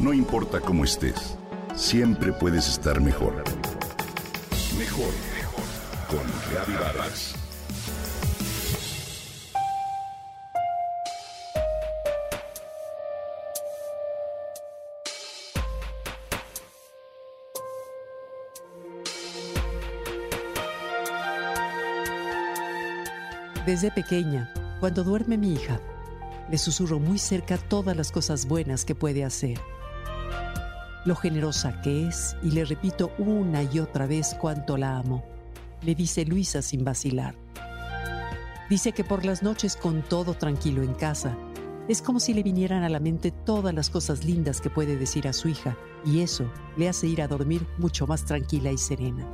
No importa cómo estés, siempre puedes estar mejor. Mejor, mejor. Con Reavivadas. Desde pequeña, cuando duerme mi hija, le susurro muy cerca todas las cosas buenas que puede hacer. Lo generosa que es y le repito una y otra vez cuánto la amo, le dice Luisa sin vacilar. Dice que por las noches con todo tranquilo en casa, es como si le vinieran a la mente todas las cosas lindas que puede decir a su hija y eso le hace ir a dormir mucho más tranquila y serena.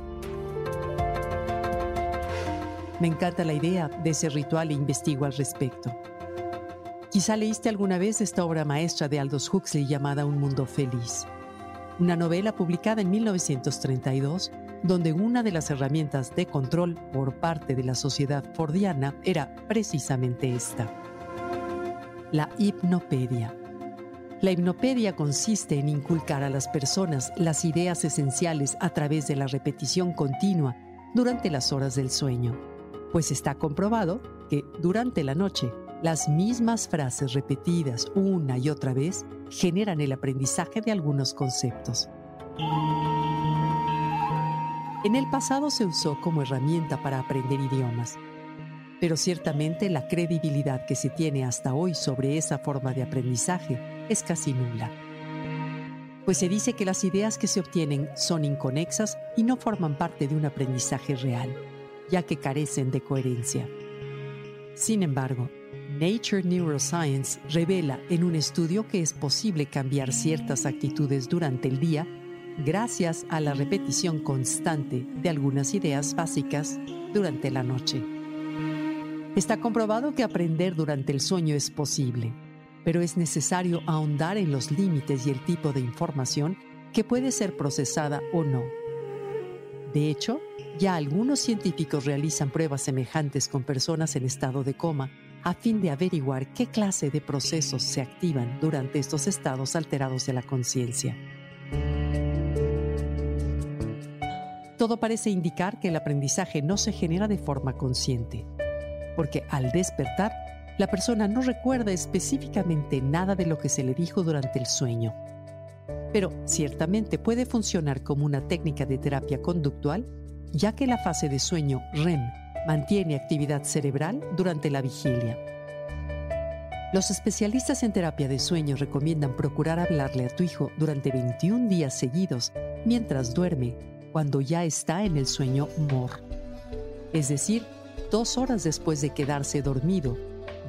Me encanta la idea de ese ritual e investigo al respecto. Quizá leíste alguna vez esta obra maestra de Aldous Huxley llamada Un Mundo Feliz, una novela publicada en 1932 donde una de las herramientas de control por parte de la sociedad fordiana era precisamente esta, la hipnopedia. La hipnopedia consiste en inculcar a las personas las ideas esenciales a través de la repetición continua durante las horas del sueño pues está comprobado que durante la noche las mismas frases repetidas una y otra vez generan el aprendizaje de algunos conceptos. En el pasado se usó como herramienta para aprender idiomas, pero ciertamente la credibilidad que se tiene hasta hoy sobre esa forma de aprendizaje es casi nula. Pues se dice que las ideas que se obtienen son inconexas y no forman parte de un aprendizaje real ya que carecen de coherencia. Sin embargo, Nature Neuroscience revela en un estudio que es posible cambiar ciertas actitudes durante el día gracias a la repetición constante de algunas ideas básicas durante la noche. Está comprobado que aprender durante el sueño es posible, pero es necesario ahondar en los límites y el tipo de información que puede ser procesada o no. De hecho, ya algunos científicos realizan pruebas semejantes con personas en estado de coma a fin de averiguar qué clase de procesos se activan durante estos estados alterados de la conciencia. Todo parece indicar que el aprendizaje no se genera de forma consciente, porque al despertar, la persona no recuerda específicamente nada de lo que se le dijo durante el sueño. Pero ciertamente puede funcionar como una técnica de terapia conductual ya que la fase de sueño REM mantiene actividad cerebral durante la vigilia. Los especialistas en terapia de sueño recomiendan procurar hablarle a tu hijo durante 21 días seguidos mientras duerme, cuando ya está en el sueño MOR. Es decir, dos horas después de quedarse dormido,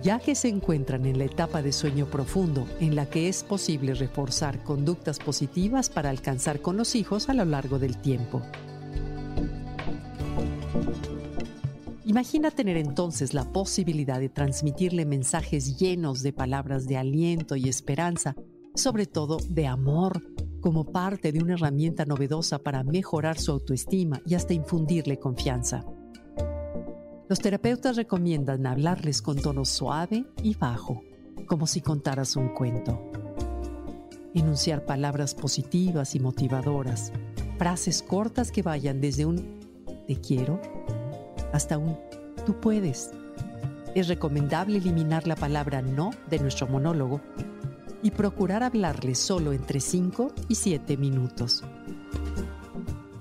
ya que se encuentran en la etapa de sueño profundo en la que es posible reforzar conductas positivas para alcanzar con los hijos a lo largo del tiempo. Imagina tener entonces la posibilidad de transmitirle mensajes llenos de palabras de aliento y esperanza, sobre todo de amor, como parte de una herramienta novedosa para mejorar su autoestima y hasta infundirle confianza. Los terapeutas recomiendan hablarles con tono suave y bajo, como si contaras un cuento. Enunciar palabras positivas y motivadoras, frases cortas que vayan desde un te quiero hasta un tú puedes. Es recomendable eliminar la palabra no de nuestro monólogo y procurar hablarle solo entre 5 y 7 minutos.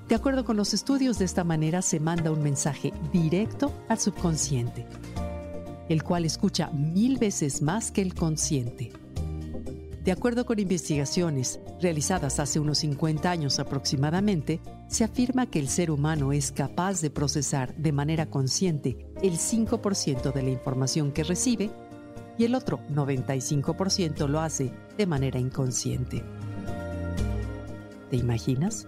De acuerdo con los estudios, de esta manera se manda un mensaje directo al subconsciente, el cual escucha mil veces más que el consciente. De acuerdo con investigaciones realizadas hace unos 50 años aproximadamente, se afirma que el ser humano es capaz de procesar de manera consciente el 5% de la información que recibe y el otro 95% lo hace de manera inconsciente. ¿Te imaginas?